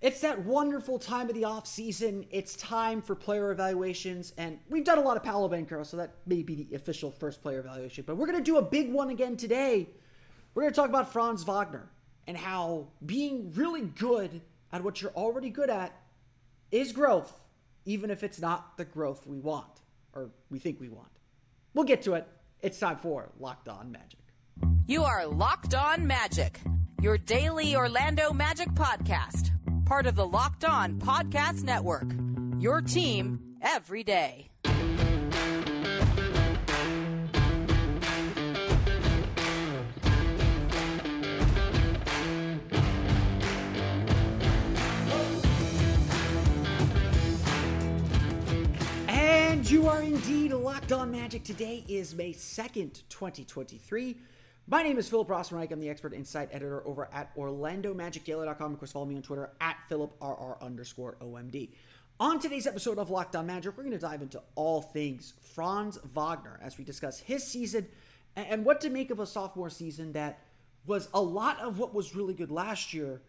It's that wonderful time of the off season. It's time for player evaluations, and we've done a lot of Paolo Banchero, so that may be the official first player evaluation. But we're going to do a big one again today. We're going to talk about Franz Wagner and how being really good at what you're already good at is growth, even if it's not the growth we want or we think we want. We'll get to it. It's time for Locked On Magic. You are Locked On Magic, your daily Orlando Magic podcast part of the Locked On Podcast Network. Your team every day. And you are indeed locked on magic. Today is May 2nd, 2023. My name is Philip Rossman-Reich. I'm the expert insight editor over at OrlandoMagicDaily.com. Of course, follow me on Twitter at PhilipRR underscore OMD. On today's episode of Locked On Magic, we're going to dive into all things Franz Wagner as we discuss his season and what to make of a sophomore season that was a lot of what was really good last year,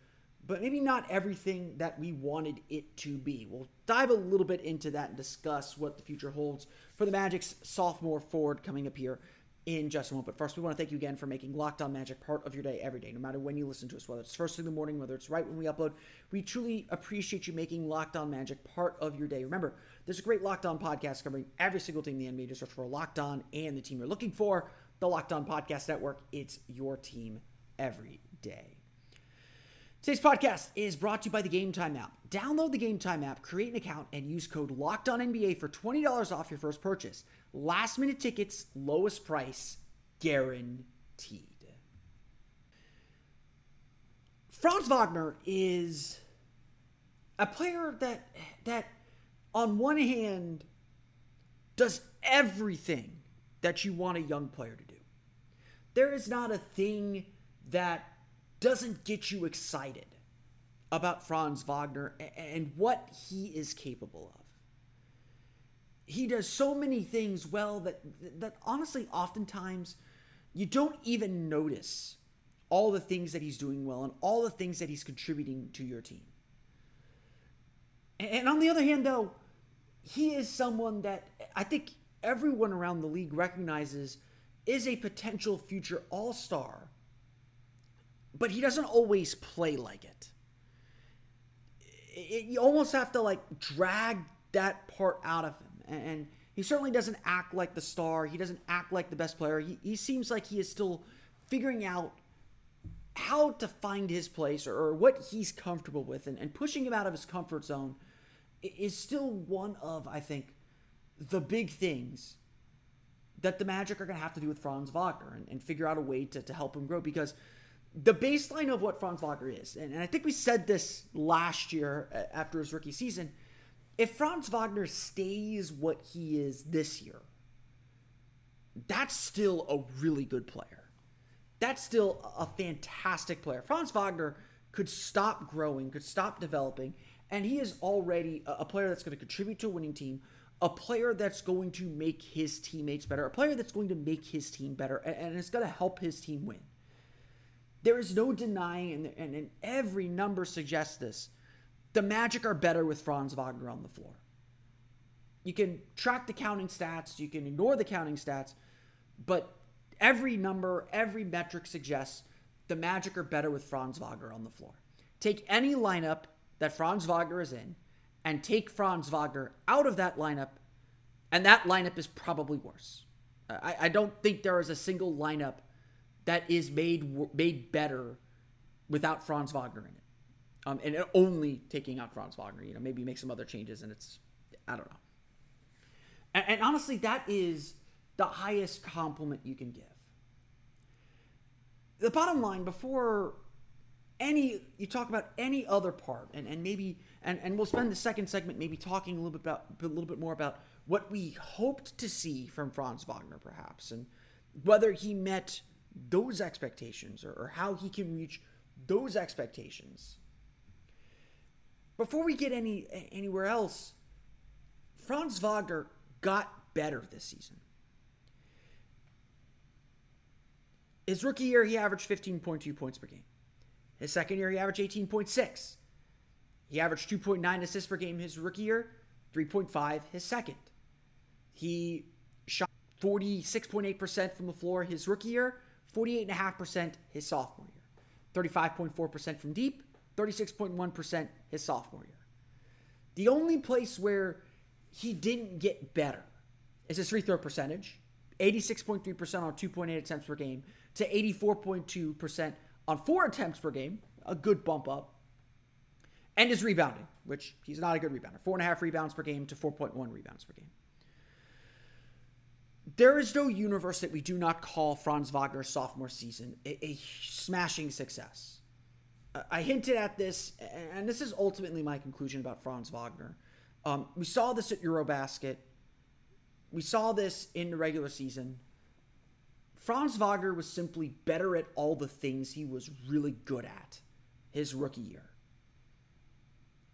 but maybe not everything that we wanted it to be. We'll dive a little bit into that and discuss what the future holds for the Magic's sophomore forward coming up here in just a moment. But first, we want to thank you again for making Locked On Magic part of your day every day, no matter when you listen to us, whether it's first thing in the morning, whether it's right when we upload. We truly appreciate you making Locked On Magic part of your day. Remember, there's a great Locked On podcast covering every single team in the NBA. Just search for Locked On and the team you're looking for. The Locked On Podcast Network. It's your team every day. Today's podcast is brought to you by the Game Time app. Download the Game Time app, create an account, and use code LOCKEDONNBA for $20 off your first purchase. Last minute tickets, lowest price, guaranteed. Franz Wagner is a player that that on one hand does everything that you want a young player to do. There is not a thing that doesn't get you excited about Franz Wagner and what he is capable of. He does so many things well that that honestly oftentimes you don't even notice all the things that he's doing well and all the things that he's contributing to your team. And on the other hand though, he is someone that I think everyone around the league recognizes is a potential future all-star but he doesn't always play like it. it. You almost have to like drag that part out of him. And he certainly doesn't act like the star. He doesn't act like the best player. He, he seems like he is still figuring out how to find his place or, or what he's comfortable with. And, and pushing him out of his comfort zone is still one of, I think, the big things that the Magic are going to have to do with Franz Wagner and, and figure out a way to, to help him grow because – the baseline of what Franz Wagner is, and, and I think we said this last year after his rookie season, if Franz Wagner stays what he is this year, that's still a really good player. That's still a fantastic player. Franz Wagner could stop growing, could stop developing, And he is already a, player that's going to contribute to a winning team, a player that's going to make his teammates better, a player that's going to make his team better, and, it's going to help his team win. There is no denying, and, and every number suggests this. The Magic are better with Franz Wagner on the floor. You can track the counting stats, you can ignore the counting stats, but every number, every metric suggests the Magic are better with Franz Wagner on the floor. Take any lineup that Franz Wagner is in and take Franz Wagner out of that lineup, and that lineup is probably worse. I, I don't think there is a single lineup that is made made better without Franz Wagner in it. Um, and only taking out Franz Wagner, you know, maybe make some other changes, and it's, I don't know. And, and honestly, that is the highest compliment you can give. The bottom line, before any you talk about any other part and, and maybe and, and we'll spend the second segment maybe talking a little bit about a little bit more about what we hoped to see from Franz Wagner perhaps and whether he met those expectations or, or how he can reach those expectations before we get any anywhere else Franz Wagner got better this season his rookie year he averaged 15.2 points per game his second year, he averaged 18.6. He averaged 2.9 assists per game his rookie year, 3.5 his second. He shot 46.8% from the floor his rookie year, 48.5% his sophomore year, 35.4% from deep, 36.1% his sophomore year. The only place where he didn't get better is his free throw percentage, 86.3% on 2.8 attempts per game to 84.2% on four attempts per game, a good bump up. And his rebounding, which he's not a good rebounder. Four and a half rebounds per game to 4.1 rebounds per game. There is no universe that we do not call Franz Wagner's sophomore season a, a smashing success. I hinted at this, and this is ultimately my conclusion about Franz Wagner. Um, we saw this at Eurobasket. We saw this in the regular season. Franz Wagner was simply better at all the things he was really good at his rookie year.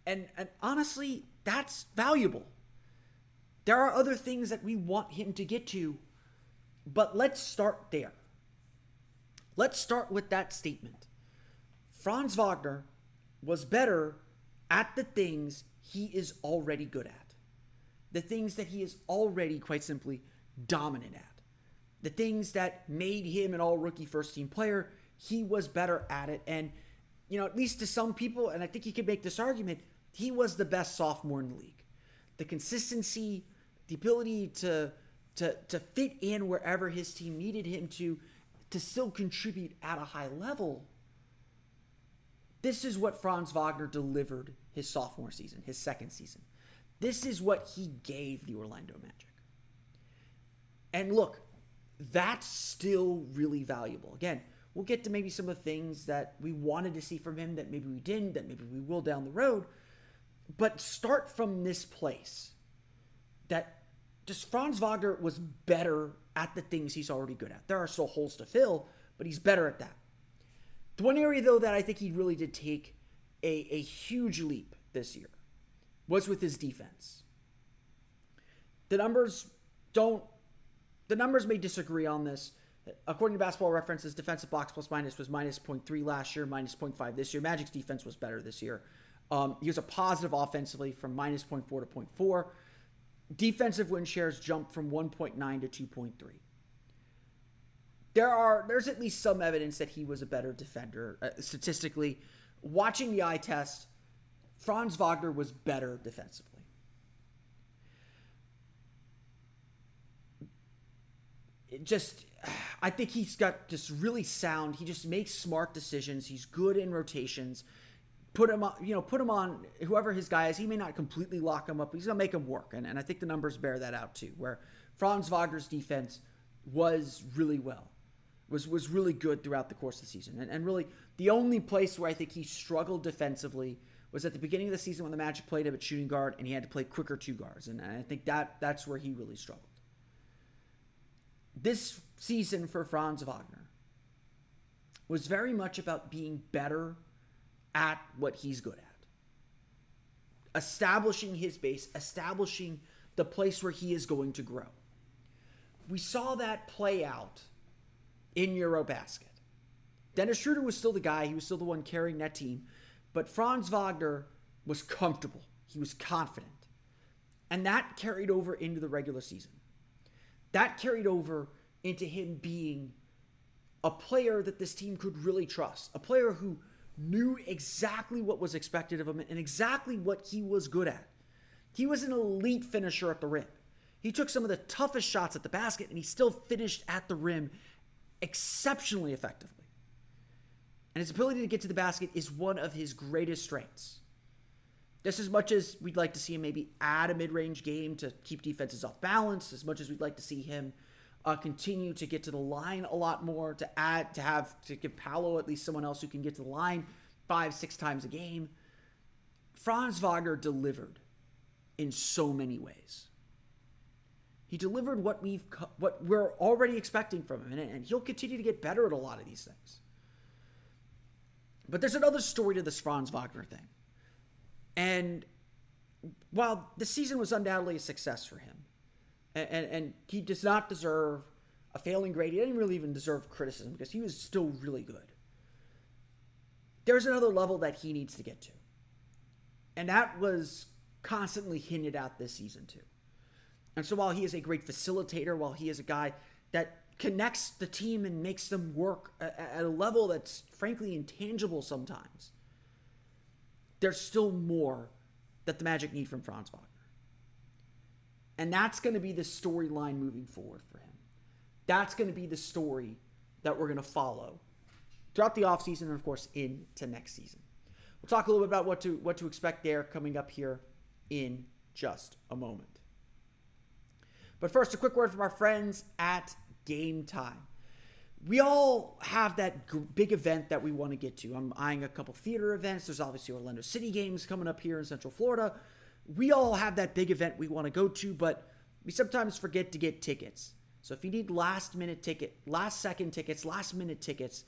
And, and honestly, that's valuable. There are other things that we want him to get to, but let's start there. Let's start with that statement. Franz Wagner was better at the things he is already good at, the things that he is already, quite simply, dominant at the things that made him an all rookie first team player, he was better at it. And, you know, at least to some people, and I think you could make this argument, he was the best sophomore in the league. The consistency, the ability to to to fit in wherever his team needed him to, to still contribute at a high level. This is what Franz Wagner delivered his sophomore season, his second season. This is what he gave the Orlando Magic. And look, that's still really valuable. Again, we'll get to maybe some of the things that we wanted to see from him that maybe we didn't, that maybe we will down the road. But start from this place that just Franz Wagner was better at the things he's already good at. There are still holes to fill, but he's better at that. The one area, though, that I think he really did take a, a huge leap this year was with his defense. The numbers don't the numbers may disagree on this. According to Basketball References, defensive box plus minus was minus 0.3 last year, minus 0.5 this year. Magic's defense was better this year. Um, he was a positive offensively from minus 0.4 to 0.4. Defensive win shares jumped from 1.9 to 2.3. There are there's at least some evidence that he was a better defender uh, statistically. Watching the eye test, Franz Wagner was better defensively. just I think he's got just really sound. He just makes smart decisions. He's good in rotations. Put him on, you know, put him on whoever his guy is. He may not completely lock him up, but he's gonna make him work. And, and I think the numbers bear that out too. Where Franz Wagner's defense was really well, was was really good throughout the course of the season. And, and really the only place where I think he struggled defensively was at the beginning of the season when the Magic played him at shooting guard and he had to play quicker two guards. And I think that that's where he really struggled this season for Franz Wagner was very much about being better at what he's good at. establishing his base, establishing the place where he is going to grow. We saw that play out in Eurobasket. Dennis Schroeder was still the guy, he was still the one carrying that team, but Franz Wagner was comfortable, he was confident. And that carried over into the regular season. That carried over into him being a player that this team could really trust, a player who knew exactly what was expected of him and exactly what he was good at. He was an elite finisher at the rim. He took some of the toughest shots at the basket and he still finished at the rim exceptionally effectively. And his ability to get to the basket is one of his greatest strengths. Just as much as we'd like to see him maybe add a mid range game to keep defenses off balance, as much as we'd like to see him uh, continue to get to the line a lot more, to add, to have, to give Paolo at least someone else who can get to the line five, six times a game. Franz Wagner delivered in so many ways. He delivered what we've what we're already expecting from him, and, and he'll continue to get better at a lot of these things. But there's another story to this Franz Wagner thing. And while the season was undoubtedly a success for him, and, and, and he does not deserve a failing grade, he didn't really even deserve criticism because he was still really good. There's another level that he needs to get to. And that was constantly hinted at this season, too. And so while he is a great facilitator, while he is a guy that connects the team and makes them work at a level that's frankly intangible sometimes, there's still more that the Magic need from Franz Wagner. And that's going to be the storyline moving forward for him. That's going to be the story that we're going to follow throughout the offseason and, of course, into next season. We'll talk a little bit about what to what to expect there coming up here in just a moment. But first, a quick word from our friends at Game Time. We all have that g- big event that we want to get to. I'm eyeing a couple theater events. There's obviously Orlando City games coming up here in Central Florida. We all have that big event we want to go to, but we sometimes forget to get tickets. So if you need last minute ticket, last second tickets, last minute tickets,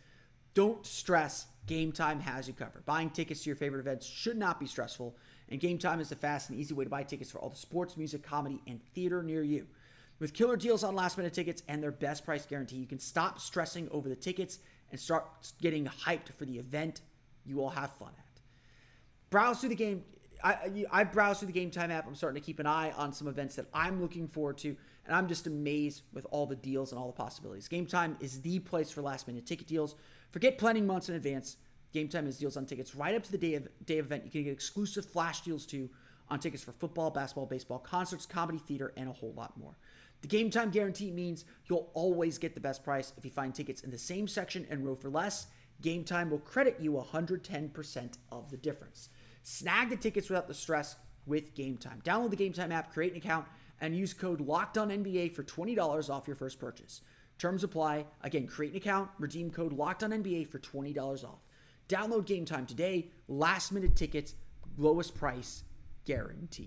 don't stress. Game Time has you covered. Buying tickets to your favorite events should not be stressful, and Game Time is the fast and easy way to buy tickets for all the sports, music, comedy, and theater near you. With killer deals on last minute tickets and their best price guarantee, you can stop stressing over the tickets and start getting hyped for the event you will have fun at. Browse through the game. I, I browse through the Game Time app. I'm starting to keep an eye on some events that I'm looking forward to, and I'm just amazed with all the deals and all the possibilities. Game Time is the place for last minute ticket deals. Forget planning months in advance. Game Time has deals on tickets right up to the day of day of event. You can get exclusive flash deals too on tickets for football, basketball, baseball, concerts, comedy, theater, and a whole lot more. The game time guarantee means you'll always get the best price if you find tickets in the same section and row for less. Game time will credit you 110% of the difference. Snag the tickets without the stress with Game Time. Download the Game Time app, create an account, and use code LOCKEDONNBA for $20 off your first purchase. Terms apply. Again, create an account, redeem code LOCKEDONNBA for $20 off. Download Game Time today. Last minute tickets, lowest price guaranteed.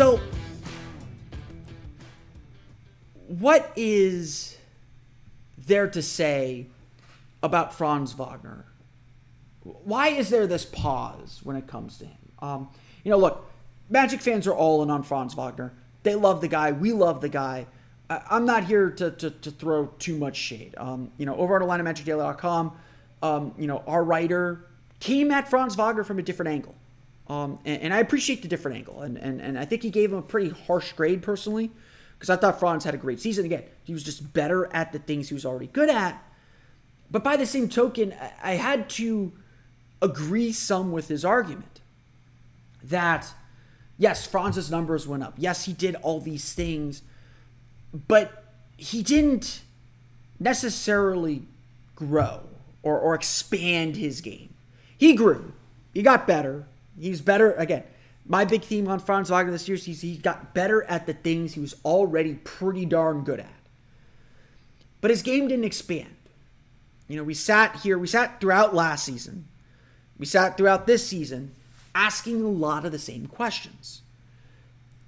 So, what is there to say about Franz Wagner? Why is there this pause when it comes to him? Um, you know, look, Magic fans are all in on Franz Wagner. They love the guy. We love the guy. I, I'm not here to, to, to throw too much shade. Um, you know, over at OrlandoMagicDaily.com, um, you know, our writer came at Franz Wagner from a different angle. Um, and, and, I appreciate the different angle. And, and, and I think he gave him a pretty harsh grade personally because I thought Franz had a great season. Again, he was just better at the things he was already good at. But by the same token, I, I had to agree some with his argument that, yes, Franz's numbers went up. Yes, he did all these things, but he didn't necessarily grow or, or expand his game. He grew. He got better. He's better. Again, my big theme on Franz Wagner this year is he got better at the things he was already pretty darn good at. But his game didn't expand. You know, we sat here, we sat throughout last season, we sat throughout this season asking a lot of the same questions,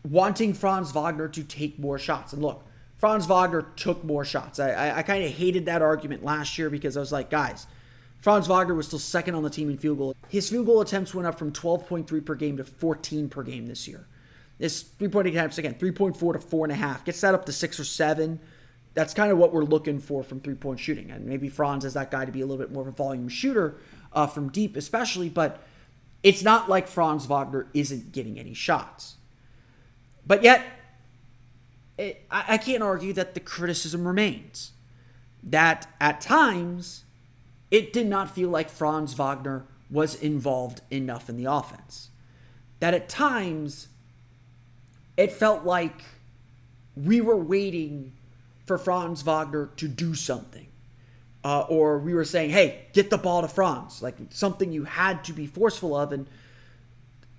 wanting Franz Wagner to take more shots. And look, Franz Wagner took more shots. I, I, I kind of hated that argument last year because I was like, guys, Franz Wagner was still second on the team in field goal. His field goal attempts went up from 12.3 per game to 14 per game this year. This three point attempts, again, 3.4 to 4.5. Gets that up to six or seven. That's kind of what we're looking for from three point shooting. And maybe Franz is that guy to be a little bit more of a volume shooter uh, from deep, especially. But it's not like Franz Wagner isn't getting any shots. But yet, it, I, I can't argue that the criticism remains. That at times, it did not feel like Franz Wagner was involved enough in the offense. That at times, it felt like we were waiting for Franz Wagner to do something. Uh, or we were saying, hey, get the ball to Franz. Like something you had to be forceful of. And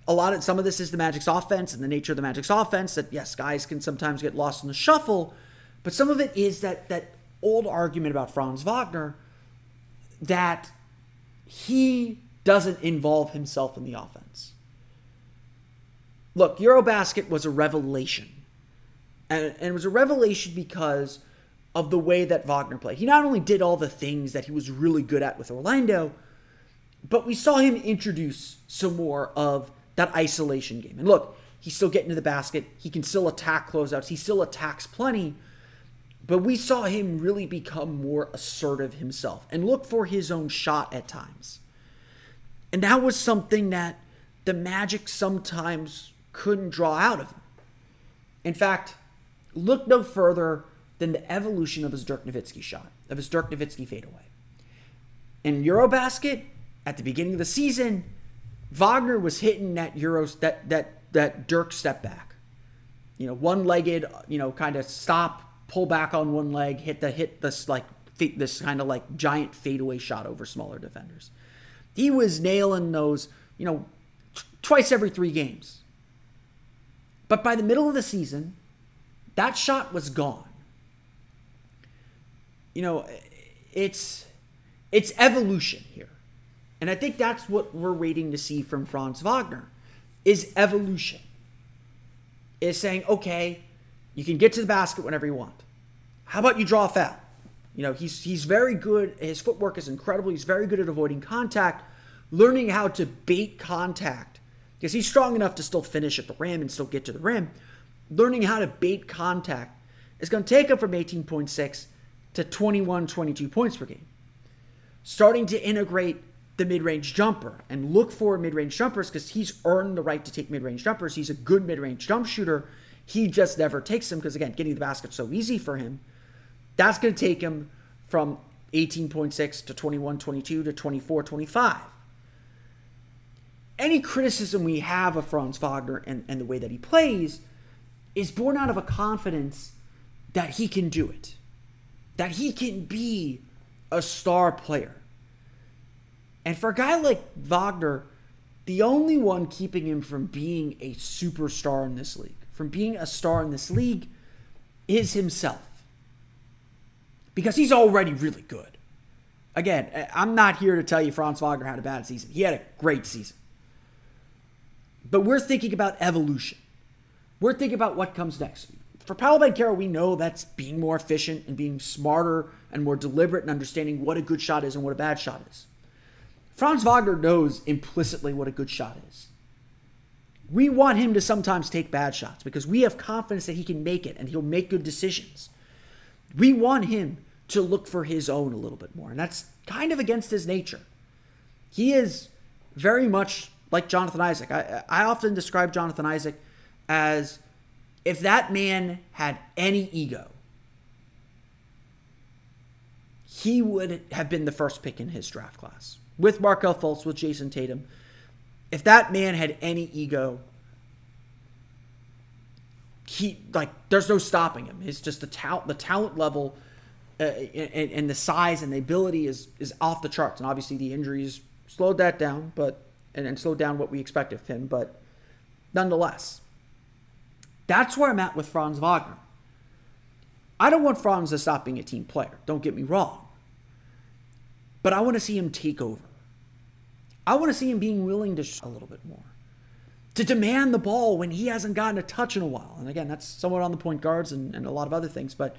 a lot of some of this is the Magic's offense and the nature of the Magic's offense that yes, guys can sometimes get lost in the shuffle, but some of it is that that old argument about Franz Wagner that he doesn't involve himself in the offense. Look, Eurobasket was a revelation. And, and it was a revelation because of the way that Wagner played. He not only did all the things that he was really good at with Orlando, but we saw him introduce some more of that isolation game. And look, he's still getting to the basket. He can still attack closeouts. He still attacks plenty. But we saw him really become more assertive himself and look for his own shot at times. And that was something that the Magic sometimes couldn't draw out of him. In fact, look no further than the evolution of his Dirk Nowitzki shot, of his Dirk Nowitzki fadeaway. In Eurobasket, at the beginning of the season, Wagner was hitting that Euros that that that Dirk step back. You know, one-legged, you know, kind of stop, pull back on one leg, hit the hit this like this kind of like giant fadeaway shot over smaller defenders. He was nailing those, you know, t- twice every 3 games. But by the middle of the season, that shot was gone. You know, it's it's evolution here. And I think that's what we're waiting to see from Franz Wagner is evolution. Is saying, okay, you can get to the basket whenever you want. How about you draw a foul? You know, he's he's very good. His footwork is incredible. He's very good at avoiding contact, learning how to bait contact because he's strong enough to still finish at the rim and still get to the rim. Learning how to bait contact is going to take him from 18.6 to 21, 22 points per game. Starting to integrate the mid-range jumper and look for mid-range jumpers because he's earned the right to take mid-range jumpers. He's a good mid-range jump shooter. He just never takes them because again, getting the basket so easy for him. That's going to take him from 18.6 to 21, 22 to 24, 25. Any criticism we have of Franz Wagner and, and the way that he plays is born out of a confidence that he can do it, that he can be a star player and for a guy like Wagner, the only one keeping him from being a superstar in this league, from being a star in this league, is himself. Because he's already really good. Again, I'm not here to tell you Franz Wagner had a bad season. He had a great season. But we're thinking about evolution. We're thinking about what comes next. For Paolo Banchero, we know that's being more efficient and being smarter and more deliberate and understanding what a good shot is and what a bad shot is. Franz Wagner knows implicitly what a good shot is. We want him to sometimes take bad shots because we have confidence that he can make it and he'll make good decisions. We want him to look for his own a little bit more, and that's kind of against his nature. He is very much like Jonathan Isaac. I, I often describe Jonathan Isaac as if that man had any ego, he would have been the first pick in his draft class with Markelle Fultz, with Jayson Tatum. If that man had any ego, he like there's no stopping him. It's just the talent, the talent level, uh, and, and the size and the ability is is off the charts. And obviously the injuries slowed that down, but and, and slowed down what we expected of him. But nonetheless, that's where I'm at with Franz Wagner. I don't want Franz to stop being a team player. Don't get me wrong. But I want to see him take over. I want to see him being willing to a little bit more. To demand the ball when he hasn't gotten a touch in a while. And again, that's somewhat on the point guards and, and a lot of other things. But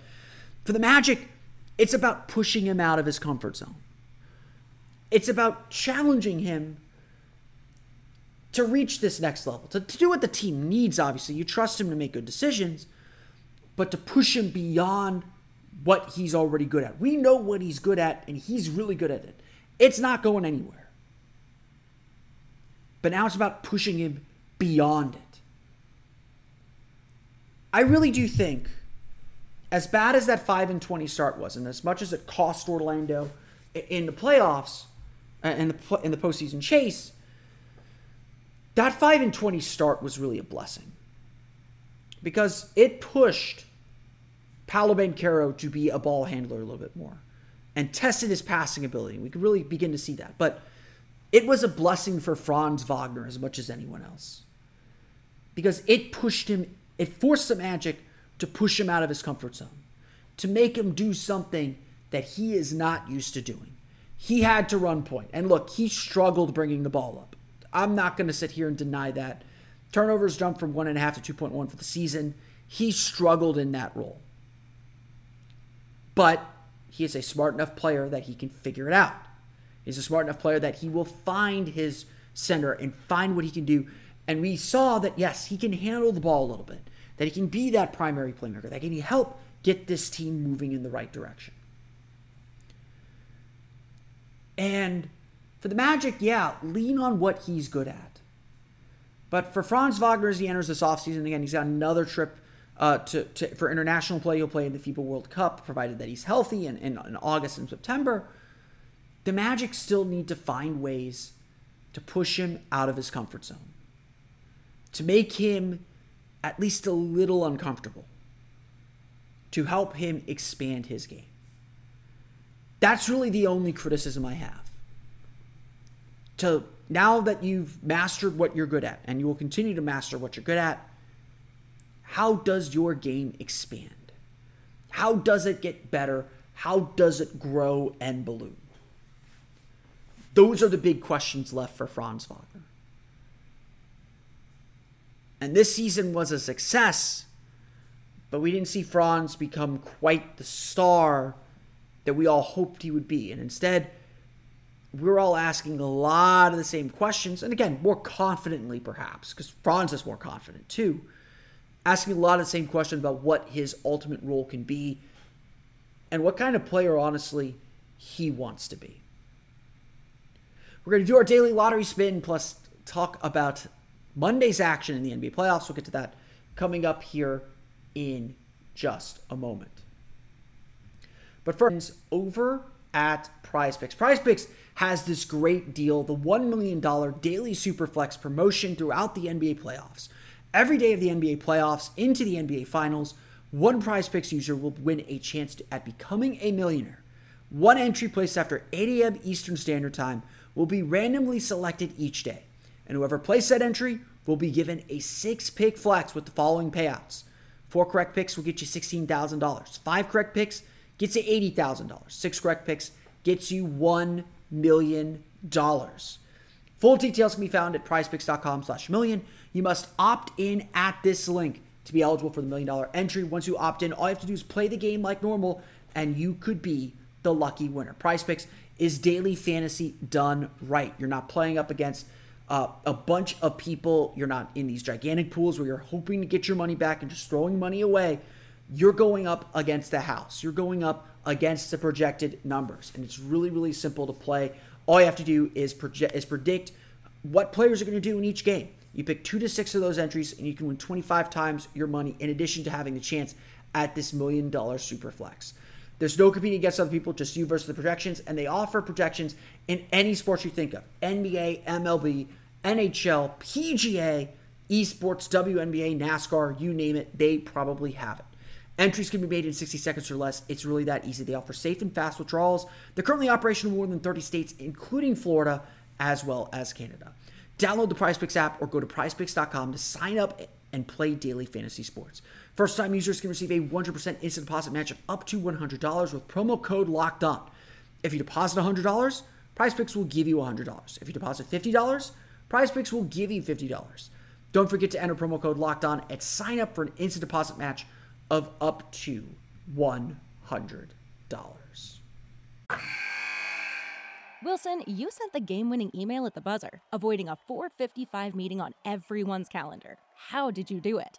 for the Magic, it's about pushing him out of his comfort zone. It's about challenging him to reach this next level, to, to do what the team needs, obviously. You trust him to make good decisions, but to push him beyond what he's already good at. We know what he's good at, and he's really good at it. It's not going anywhere. But now it's about pushing him beyond it. I really do think, as bad as that 5 and 20 start was, and as much as it cost Orlando in the playoffs and the, in the postseason chase, that 5 and 20 start was really a blessing because it pushed Paolo Banchero to be a ball handler a little bit more and tested his passing ability. We could really begin to see that. But it was a blessing for Franz Wagner as much as anyone else because it pushed him, it forced the Magic to push him out of his comfort zone, to make him do something that he is not used to doing. He had to run point. And look, he struggled bringing the ball up. I'm not going to sit here and deny that. Turnovers jumped from 1.5 to 2.1 for the season. He struggled in that role. But he is a smart enough player that he can figure it out. He's a smart enough player that he will find his center and find what he can do. And we saw that, yes, he can handle the ball a little bit, that he can be that primary playmaker, that can help get this team moving in the right direction. And for the Magic, yeah, lean on what he's good at. But for Franz Wagner, as he enters this offseason, again, he's got another trip uh, to, to, for international play. He'll play in the FIBA World Cup, provided that he's healthy in, in, in August and September. The Magic still need to find ways to push him out of his comfort zone, to make him at least a little uncomfortable, to help him expand his game. That's really the only criticism I have to now that you've mastered what you're good at and you will continue to master what you're good at, how does your game expand? How does it get better? How does it grow and balloon? Those are the big questions left for Franz Wagner. And this season was a success, but we didn't see Franz become quite the star that we all hoped he would be. And instead, we're all asking a lot of the same questions, and again, more confidently perhaps, because Franz is more confident too. Asking a lot of the same questions about what his ultimate role can be and what kind of player, honestly, he wants to be. We're going to do our daily lottery spin plus talk about Monday's action in the NBA playoffs. We'll get to that coming up here in just a moment. But first, over at Prize Picks. Prize Picks has this great deal the $1 million daily Superflex promotion throughout the NBA playoffs. Every day of the NBA playoffs into the NBA Finals, one Prize Picks user will win a chance at becoming a millionaire. One entry placed after 8 a.m. Eastern Standard Time will be randomly selected each day, and whoever placed that entry will be given a six pick flex with the following payouts. Four correct picks will get you $16,000. Five correct picks gets you $80,000. Six correct picks gets you $1 million. Full details can be found at prizepicks.com slash million. You must opt in at this link to be eligible for the million dollar entry. Once you opt in, all you have to do is play the game like normal, and you could be the lucky winner. Prize Picks is daily fantasy done right. You're not playing up against uh, a bunch of people. You're not in these gigantic pools where you're hoping to get your money back and just throwing money away. You're going up against the house. You're going up against the projected numbers, and it's really really simple to play. All you have to do is project is predict what players are going to do in each game. You pick two to six of those entries, and you can win 25 times your money in addition to having the chance at this million dollar super flex. There's no competing against other people, just you versus the projections, and they offer projections in any sports you think of NBA, MLB, NHL, PGA, esports, WNBA, NASCAR, you name it, they probably have it. Entries can be made in 60 seconds or less. It's really that easy. They offer safe and fast withdrawals. They're currently operational in more than 30 states, including Florida, as well as Canada. Download the PrizePicks app or go to prizepicks.com to sign up and play daily fantasy sports. First time users can receive a 100% instant deposit match of up to $100 with promo code locked on. If you deposit $100, PrizePicks will give you $100. If you deposit $50, PrizePicks will give you $50. Don't forget to enter promo code locked on and sign up for an instant deposit match of up to $100. Wilson, you sent the game winning email at the buzzer, avoiding a 455 meeting on everyone's calendar. How did you do it?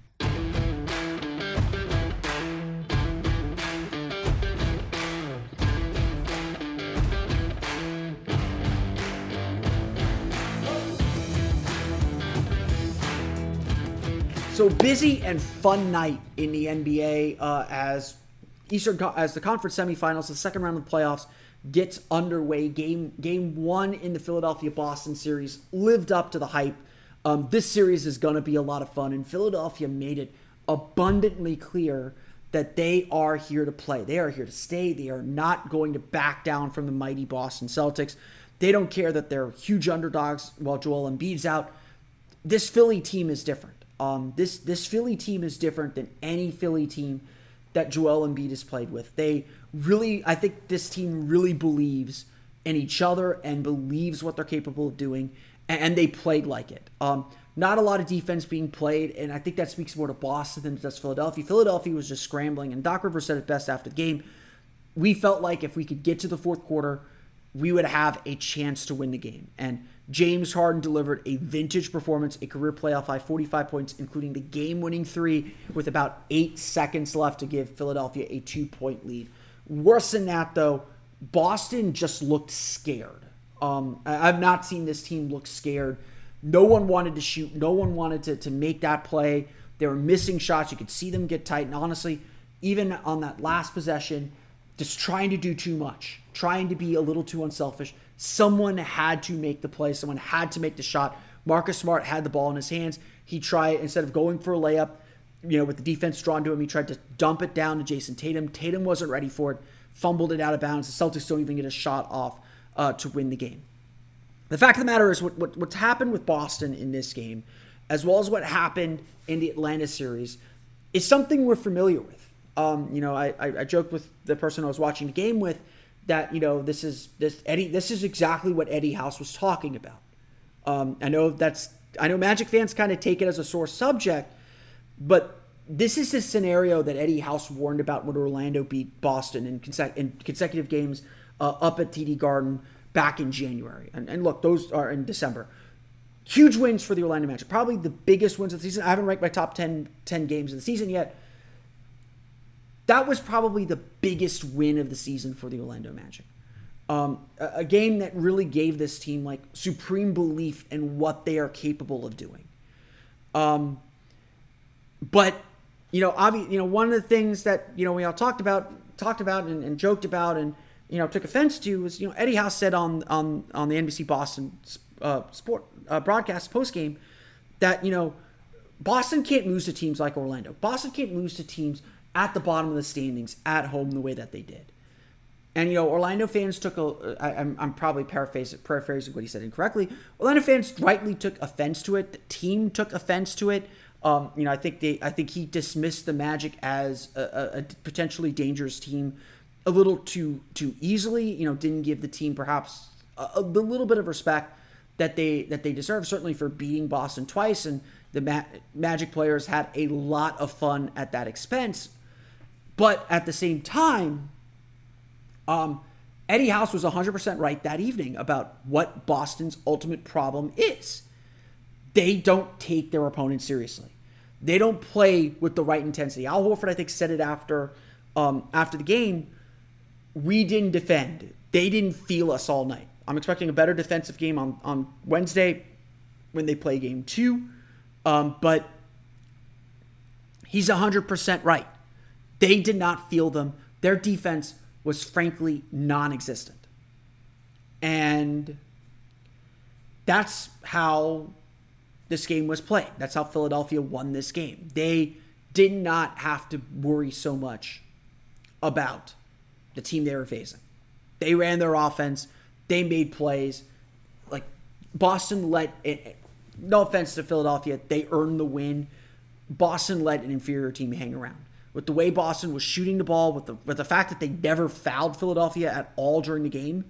So busy and fun night in the NBA uh, as Eastern as the conference semifinals, the second round of the playoffs gets underway. Game game one in the Philadelphia Boston series lived up to the hype. Um, this series is going to be a lot of fun, and Philadelphia made it abundantly clear that they are here to play. They are here to stay. They are not going to back down from the mighty Boston Celtics. They don't care that they're huge underdogs while Joel Embiid's out. This Philly team is different. Um, this this Philly team is different than any Philly team that Joel Embiid has played with. They really, I think this team really believes in each other and believes what they're capable of doing, and, they played like it. Um, not a lot of defense being played, and I think that speaks more to Boston than it does Philadelphia. Philadelphia was just scrambling, and Doc Rivers said it best after the game. We felt like if we could get to the fourth quarter, we would have a chance to win the game. And James Harden delivered a vintage performance, a career playoff high 45 points, including the game winning three with about eight seconds left to give Philadelphia a two point lead. Worse than that, though, Boston just looked scared. Um, I've not seen this team look scared. No one wanted to shoot, no one wanted to, to make that play. They were missing shots. You could see them get tight. And honestly, even on that last possession, just trying to do too much, trying to be a little too unselfish. Someone had to make the play. Someone had to make the shot. Marcus Smart had the ball in his hands. He tried, instead of going for a layup, you know, with the defense drawn to him, he tried to dump it down to Jayson Tatum. Tatum wasn't ready for it, fumbled it out of bounds. The Celtics don't even get a shot off uh, to win the game. The fact of the matter is, what, what, what's happened with Boston in this game, as well as what happened in the Atlanta series, is something we're familiar with. Um, you know, I, I, I joked with the person I was watching the game with that you know this is this Eddie this is exactly what Eddie House was talking about. Um, I know that's I know Magic fans kind of take it as a sore subject, but this is the scenario that Eddie House warned about when Orlando beat Boston in, conse- in consecutive games uh, up at TD Garden back in January. And, and look, those are in December. Huge wins for the Orlando Magic. Probably the biggest wins of the season. I haven't ranked my top 10, 10 games of the season yet, that was probably the biggest win of the season for the Orlando Magic. Um, a, a, game that really gave this team like supreme belief in what they are capable of doing. Um, but you know, obviously, you know, one of the things that you know we all talked about, talked about, and, and joked about, and you know, took offense to was you know Eddie House said on on on the NBC Boston uh, sport uh, broadcast post game that you know Boston can't lose to teams like Orlando. Boston can't lose to teams at the bottom of the standings at home the way that they did. And you know, Orlando fans took a. I, I'm, I'm probably paraphrasing, paraphrasing what he said incorrectly. Orlando fans rightly took offense to it. The team took offense to it. Um, you know, I think they, I think he dismissed the Magic as a, a, potentially dangerous team a little too too easily. You know, didn't give the team perhaps a, a little bit of respect that they that they deserve. Certainly for beating Boston twice, and the Ma- Magic players had a lot of fun at that expense. But at the same time, um, Eddie House was 100% right that evening about what Boston's ultimate problem is. They don't take their opponents seriously. They don't play with the right intensity. Al Horford, I think, said it after um, after the game. We didn't defend. They didn't feel us all night. I'm expecting a better defensive game on, on Wednesday when they play game two. Um, but he's 100% right. They did not feel them. Their defense was frankly non existent. And that's how this game was played. That's how Philadelphia won this game. They did not have to worry so much about the team they were facing. They ran their offense, they made plays. Like Boston let it, no offense to Philadelphia, they earned the win. Boston let an inferior team hang around with the way Boston was shooting the ball, with the with the fact that they never fouled Philadelphia at all during the game,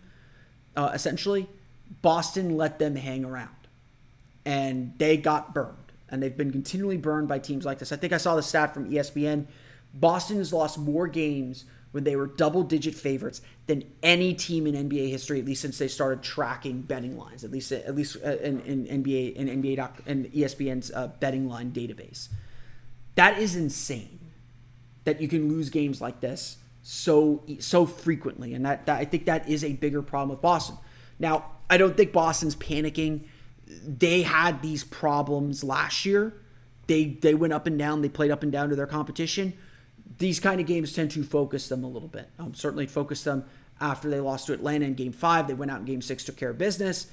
uh, essentially, Boston let them hang around, and they got burned, and they've been continually burned by teams like this. I think I saw the stat from ESPN: Boston has lost more games when they were double-digit favorites than any team in NBA history, at least since they started tracking betting lines, at least at least uh, in, in NBA in NBA and ESPN's uh, betting line database. That is insane that you can lose games like this so so frequently, and that, that I think that is a bigger problem with Boston. Now, I don't think Boston's panicking. They had these problems last year. They they went up and down. They played up and down to their competition. These kind of games tend to focus them a little bit. Um, certainly focus them after they lost to Atlanta in Game Five. They went out in Game Six, took care of business.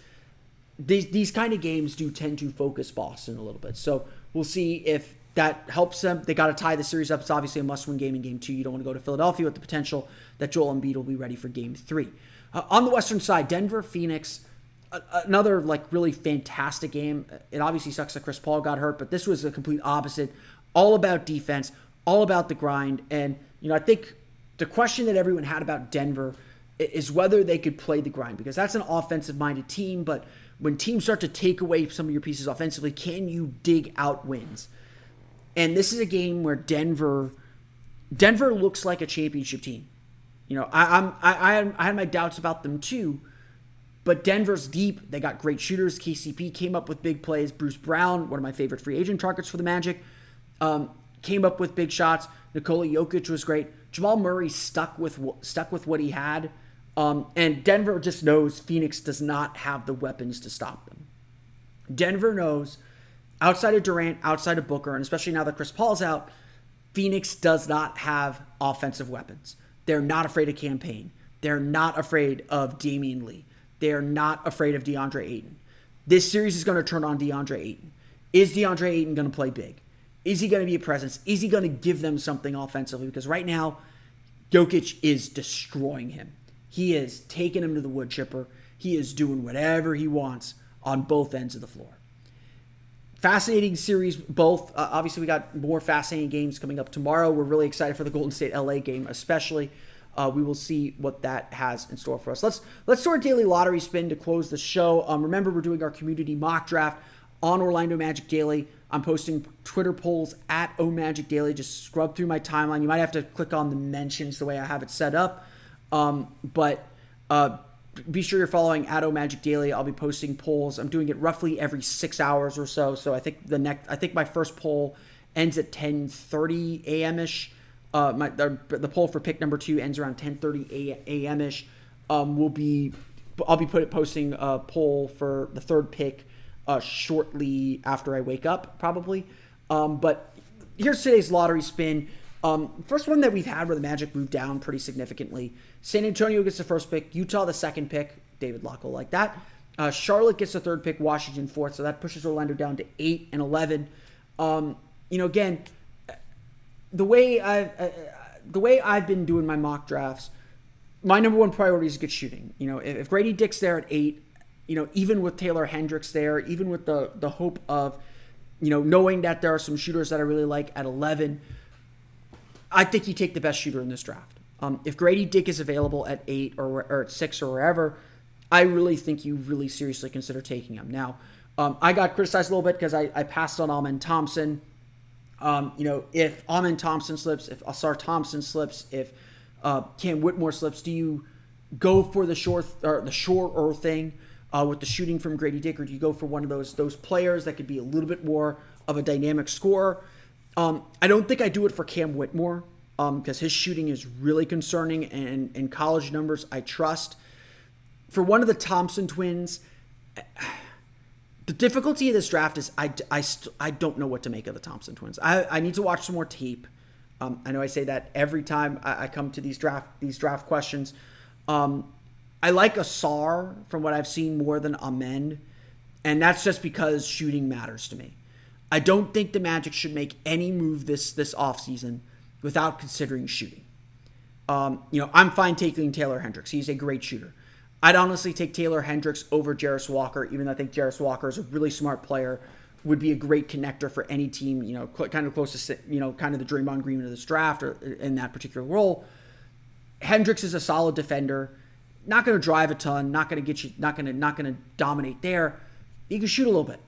These these kind of games do tend to focus Boston a little bit. So we'll see if that helps them. They got to tie the series up. It's obviously a must-win game in Game Two. You don't want to go to Philadelphia with the potential that Joel Embiid will be ready for Game Three. Uh, on the Western side, Denver, Phoenix, uh, another like really fantastic game. It obviously sucks that Chris Paul got hurt, but this was a complete opposite. All about defense, all about the grind, and you know I think the question that everyone had about Denver is whether they could play the grind because that's an offensive-minded team, but when teams start to take away some of your pieces offensively, can you dig out wins? And this is a game where Denver, Denver looks like a championship team. You know, I, I'm I, I had my doubts about them too, but Denver's deep. They got great shooters. KCP came up with big plays. Bruce Brown, one of my favorite free agent targets for the Magic, um, came up with big shots. Nikola Jokic was great. Jamal Murray stuck with stuck with what he had, um, and Denver just knows Phoenix does not have the weapons to stop them. Denver knows outside of Durant, outside of Booker, and especially now that Chris Paul's out, Phoenix does not have offensive weapons. They're not afraid of Cam Payne. They're not afraid of Damion Lee. They're not afraid of DeAndre Ayton. This series is going to turn on DeAndre Ayton. Is DeAndre Ayton going to play big? Is he going to be a presence? Is he going to give them something offensively? Because right now, Jokic is destroying him. He is taking him to the wood chipper. He is doing whatever he wants on both ends of the floor fascinating series both uh, obviously we got more fascinating games coming up tomorrow. We're really excited for the golden state la game especially. Uh, we will see what that has in store for us. Let's let's do our daily lottery spin to close the show. Um, remember we're doing our community mock draft on orlando magic daily. I'm posting twitter polls at o magic daily. Just scrub through my timeline. You might have to click on the mentions the way i have it set up. Um, but uh, be sure you're following Addo Magic Daily. I'll be posting polls. I'm doing it roughly every six hours or so. So I think the next, I think my first poll ends at 10:30 a.m. ish. Uh, my the, the, poll for pick number two ends around 10:30 a.m. ish. Um, we'll be, I'll be put, posting a poll for the third pick uh, shortly after I wake up, probably. Um, but here's today's lottery spin. Um, first one that we've had where the Magic moved down pretty significantly. San Antonio gets the first pick, Utah the second pick. David Locke will like that. Uh, Charlotte gets the third pick, Washington fourth, so that pushes Orlando down to eight and eleven. Um, you know, again, the way I uh, the way I've been doing my mock drafts, my number one priority is good shooting. You know, if, if Grady Dick's there at eight, you know, even with Taylor Hendricks there, even with the the hope of, you know, knowing that there are some shooters that I really like at eleven I think you take the best shooter in this draft. Um, if Grady Dick is available at eight or, or at six or wherever, I really think you really seriously consider taking him. Now, um, I got criticized a little bit because I, I, passed on Amen Thompson. Um, you know, if Amen Thompson slips, if Ausar Thompson slips, if uh, Cam Whitmore slips, do you go for the short or the shorter thing uh, with the shooting from Grady Dick, or do you go for one of those those players that could be a little bit more of a dynamic scorer? Um, I don't think I do it for Cam Whitmore because um, his shooting is really concerning, and in college numbers I trust. For one of the Thompson twins, the difficulty of this draft is I, I, st- I don't know what to make of the Thompson twins. I, I need to watch some more tape. Um, I know I say that every time I, I, come to these draft these draft questions. Um, I like Ausar from what I've seen more than Amen, and that's just because shooting matters to me. I don't think the Magic should make any move this this offseason without considering shooting. Um, you know, I'm fine taking Taylor Hendricks. He's a great shooter. I'd honestly take Taylor Hendricks over Jarace Walker, even though I think Jarace Walker is a really smart player, would be a great connector for any team, you know, kind of close to, you know, kind of the Draymond Green of this draft or in that particular role. Hendricks is a solid defender, not going to drive a ton, not going to get you, not going to, not going to dominate there. He can shoot a little bit.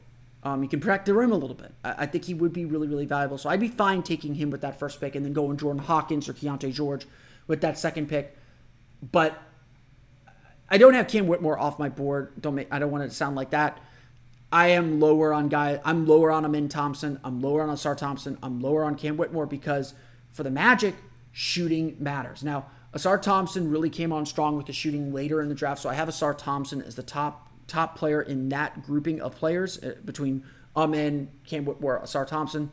Um, he can protect the rim a little bit. I, I, think he would be really, really valuable. So I'd be fine taking him with that first pick and then going Jordan Hawkins or Keyonte George with that second pick. But I don't have Cam Whitmore off my board. Don't make. I don't want it to sound like that. I am lower on guy. I'm lower on Amen Thompson. I'm lower on Ausar Thompson. I'm lower on Cam Whitmore because for the Magic, shooting matters. Now, Ausar Thompson really came on strong with the shooting later in the draft, so I have Ausar Thompson as the top top player in that grouping of players uh, between Amen, Cam Whitmore, Ausar Thompson,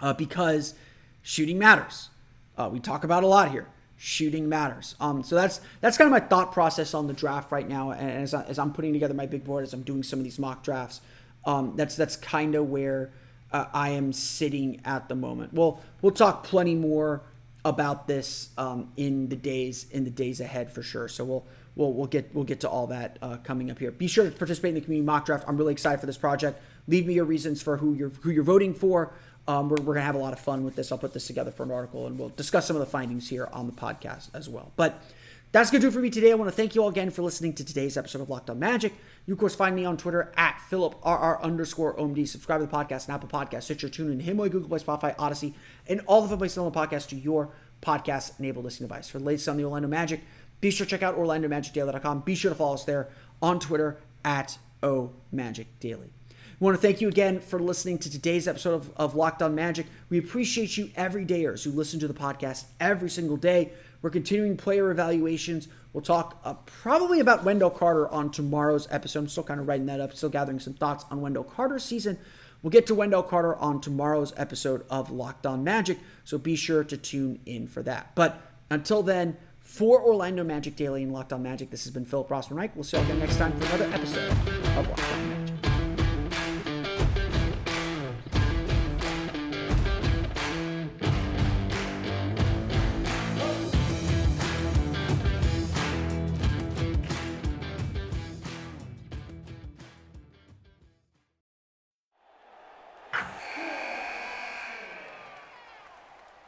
uh, because shooting matters. Uh, we talk about a lot here. Shooting matters. Um, so that's that's kind of my thought process on the draft right now. And as, I, as I'm putting together my big board, as I'm doing some of these mock drafts, um, that's that's kind of where uh, I am sitting at the moment. Well, we'll talk plenty more about this um, in the days in the days ahead for sure. So we'll we'll we'll get we'll get to all that uh, coming up here. Be sure to participate in the community mock draft. I'm really excited for this project. Leave me your reasons for who you're who you're voting for. Um, we're, we're gonna have a lot of fun with this. I'll put this together for an article, and we'll discuss some of the findings here on the podcast as well. But that's gonna do it for me today. I want to thank you all again for listening to today's episode of Locked On Magic. You of course find me on Twitter at PhilipRR underscore OMD. Subscribe to the podcast and Apple Podcasts, Stitcher, TuneIn, Himalaya, Google Play, Spotify, Odyssey, and all the fun places on the podcast to your podcast enabled listening device. For the latest on the Orlando Magic, be sure to check out OrlandoMagicDaily.com. Be sure to follow us there on Twitter at OMagicDaily. We want to thank you again for listening to today's episode of, of Locked On Magic. We appreciate you everydayers who listen to the podcast every single day. We're continuing player evaluations. We'll talk uh, probably about Wendell Carter on tomorrow's episode. I'm still kind of writing that up, still gathering some thoughts on Wendell Carter's season. We'll get to Wendell Carter on tomorrow's episode of Locked On Magic, so be sure to tune in for that. But until then, for Orlando Magic Daily and Locked On Magic, this has been Philip Rossman-Reich. We'll see you again next time for another episode of Locked On Magic.